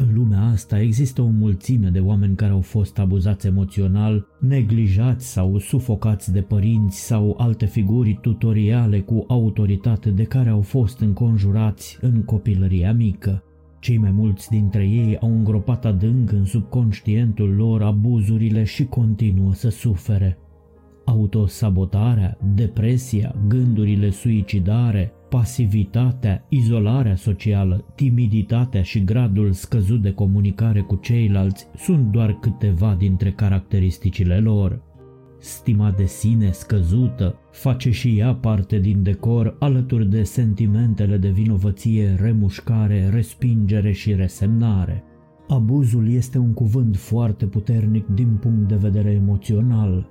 În lumea asta există o mulțime de oameni care au fost abuzați emoțional, neglijați sau sufocați de părinți sau alte figuri tutoriale cu autoritate de care au fost înconjurați în copilăria mică. Cei mai mulți dintre ei au îngropat adânc în subconștientul lor abuzurile și continuă să sufere. Autosabotarea, depresia, gândurile suicidare, pasivitatea, izolarea socială, timiditatea și gradul scăzut de comunicare cu ceilalți sunt doar câteva dintre caracteristicile lor. Stima de sine scăzută face și ea parte din decor alături de sentimentele de vinovăție, remușcare, respingere și resemnare. Abuzul este un cuvânt foarte puternic din punct de vedere emoțional.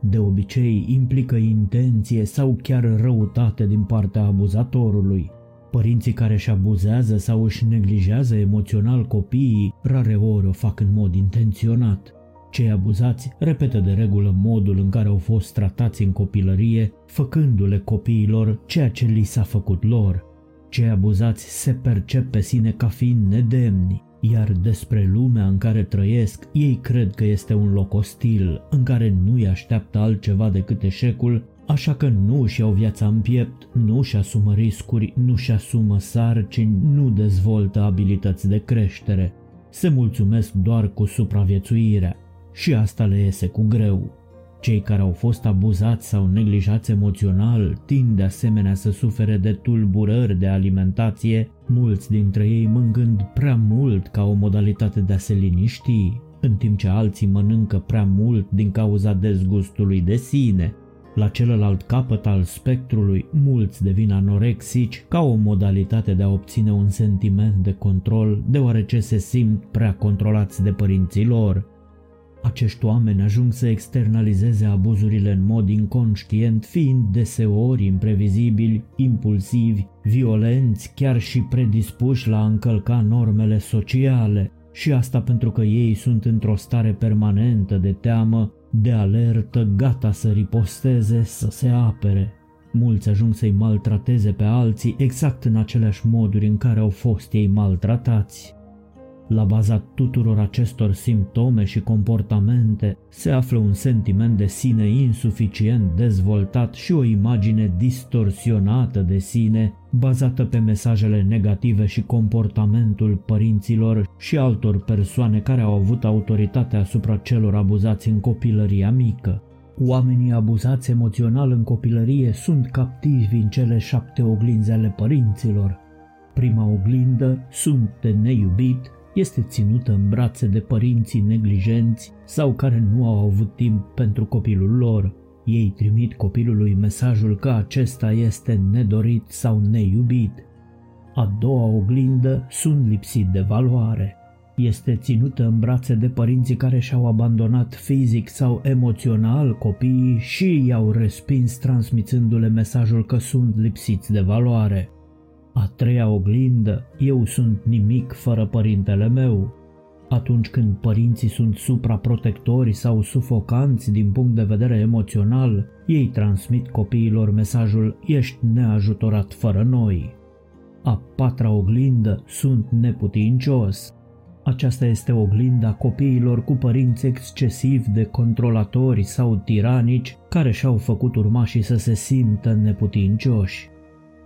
De obicei implică intenție sau chiar răutate din partea abuzatorului. Părinții care își abuzează sau își neglijează emoțional copiii rare ori o fac în mod intenționat. Cei abuzați repetă de regulă modul în care au fost tratați în copilărie, făcându-le copiilor ceea ce li s-a făcut lor. Cei abuzați se percep pe sine ca fiind nedemni, iar despre lumea în care trăiesc, ei cred că este un loc ostil, în care nu-i așteaptă altceva decât eșecul, așa că nu își iau viața în piept, nu își asumă riscuri, nu își asumă sarcini, nu dezvoltă abilități de creștere. Se mulțumesc doar cu supraviețuirea și asta le iese cu greu. Cei care au fost abuzați sau neglijați emoțional tind de asemenea să sufere de tulburări de alimentație, mulți dintre ei mângând prea mult ca o modalitate de a se liniști, în timp ce alții mănâncă prea mult din cauza dezgustului de sine. La celălalt capăt al spectrului, mulți devin anorexici ca o modalitate de a obține un sentiment de control, deoarece se simt prea controlați de părinții lor. Acești oameni ajung să externalizeze abuzurile în mod inconștient, fiind deseori imprevizibili, impulsivi, violenți, chiar și predispuși la a încălca normele sociale, și asta pentru că ei sunt într-o stare permanentă de teamă, de alertă, gata să riposteze, să se apere. Mulți ajung să-i maltrateze pe alții exact în aceleași moduri în care au fost ei maltratați. La baza tuturor acestor simptome și comportamente se află un sentiment de sine insuficient dezvoltat și o imagine distorsionată de sine, bazată pe mesajele negative și comportamentul părinților și altor persoane care au avut autoritate asupra celor abuzați în copilăria mică. Oamenii abuzați emoțional în copilărie sunt captivi în cele șapte oglinzi ale părinților. Prima oglindă sunt de neiubit, este ținută în brațe de părinții neglijenți sau care nu au avut timp pentru copilul lor. Ei trimit copilului mesajul că acesta este nedorit sau neiubit. A doua oglindă sunt lipsit de valoare. Este ținută în brațe de părinții care și-au abandonat fizic sau emoțional copiii și i-au respins transmițându-le mesajul că sunt lipsiți de valoare. A treia oglindă, eu sunt nimic fără părintele meu. Atunci când părinții sunt supraprotectori sau sufocanți din punct de vedere emoțional, ei transmit copiilor mesajul ești neajutorat fără noi. A patra oglindă sunt neputincios. Aceasta este oglinda copiilor cu părinți excesiv de controlatori sau tiranici care și-au făcut urmașii să se simtă neputincioși.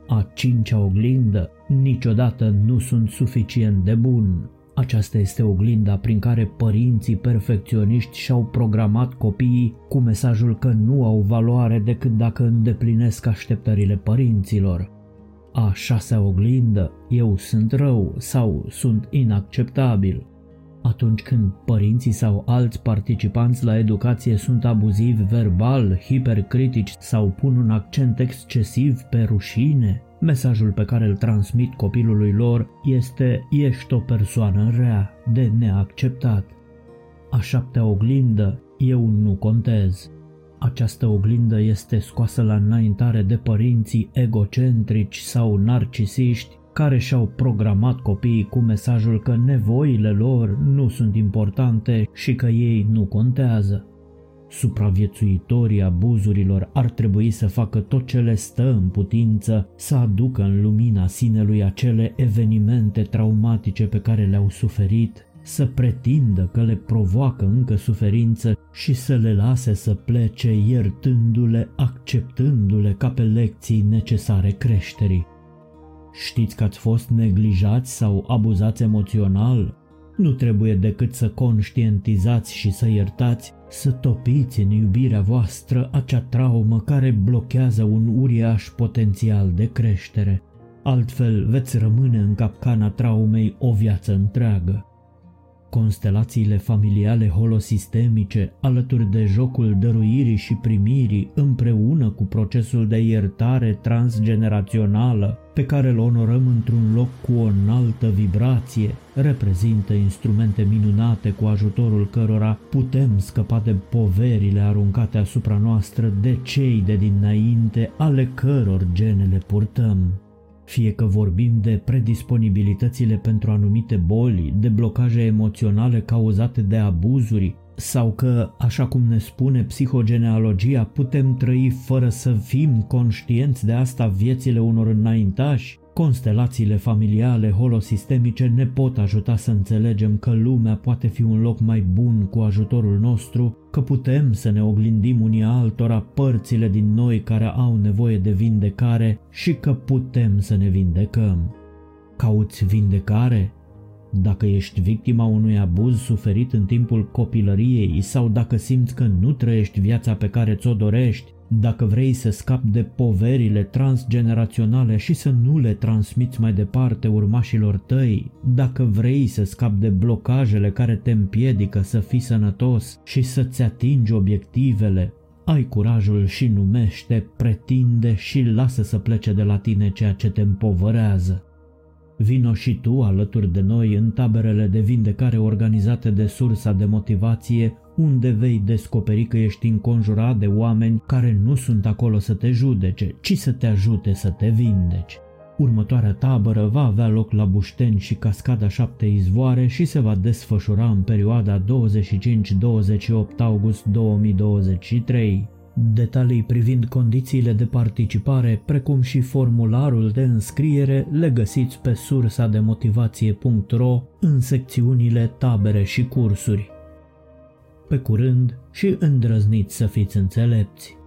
A cincea oglindă, niciodată nu sunt suficient de bun. Aceasta este oglinda prin care părinții perfecționiști și-au programat copiii cu mesajul că nu au valoare decât dacă îndeplinesc așteptările părinților. A șasea oglindă, eu sunt rău sau sunt inacceptabil. Atunci când părinții sau alți participanți la educație sunt abuzivi verbal, hipercritici sau pun un accent excesiv pe rușine, mesajul pe care îl transmit copilului lor este ești o persoană rea, de neacceptat. A șaptea oglindă, eu nu contez. Această oglindă este scoasă la înaintare de părinții egocentrici sau narcisiști care și-au programat copiii cu mesajul că nevoile lor nu sunt importante și că ei nu contează. Supraviețuitorii abuzurilor ar trebui să facă tot ce le stă în putință să aducă în lumina sinelui acele evenimente traumatice pe care le-au suferit, să pretindă că le provoacă încă suferință și să le lase să plece iertându-le, acceptându-le ca pe lecții necesare creșterii. Știți că ați fost neglijați sau abuzați emoțional? Nu trebuie decât să conștientizați și să iertați, să topiți în iubirea voastră acea traumă care blochează un uriaș potențial de creștere. Altfel veți rămâne în capcana traumei o viață întreagă. Constelațiile familiale holosistemice, alături de jocul dăruirii și primirii, împreună cu procesul de iertare transgenerațională, pe care îl onorăm într-un loc cu o înaltă vibrație, reprezintă instrumente minunate cu ajutorul cărora putem scăpa de poverile aruncate asupra noastră de cei de dinainte ale căror genele purtăm. Fie că vorbim de predisponibilitățile pentru anumite boli, de blocaje emoționale cauzate de abuzuri, sau că, așa cum ne spune psihogenealogia, putem trăi fără să fim conștienți de asta viețile unor înaintași, Constelațiile familiale holosistemice ne pot ajuta să înțelegem că lumea poate fi un loc mai bun cu ajutorul nostru, că putem să ne oglindim unii altora părțile din noi care au nevoie de vindecare și că putem să ne vindecăm. Cauți vindecare? Dacă ești victima unui abuz suferit în timpul copilăriei sau dacă simți că nu trăiești viața pe care ți-o dorești, dacă vrei să scapi de poverile transgeneraționale și să nu le transmiți mai departe urmașilor tăi, dacă vrei să scapi de blocajele care te împiedică să fii sănătos și să-ți atingi obiectivele, ai curajul și numește, pretinde și lasă să plece de la tine ceea ce te împovărează. Vino și tu alături de noi în taberele de vindecare organizate de sursa de motivație, unde vei descoperi că ești înconjurat de oameni care nu sunt acolo să te judece, ci să te ajute să te vindeci. Următoarea tabără va avea loc la Bușteni și Cascada 7 Izvoare și se va desfășura în perioada 25-28 august 2023. Detalii privind condițiile de participare, precum și formularul de înscriere, le găsiți pe sursa de motivație.ro în secțiunile tabere și cursuri. Pe curând și îndrăzniți să fiți înțelepți!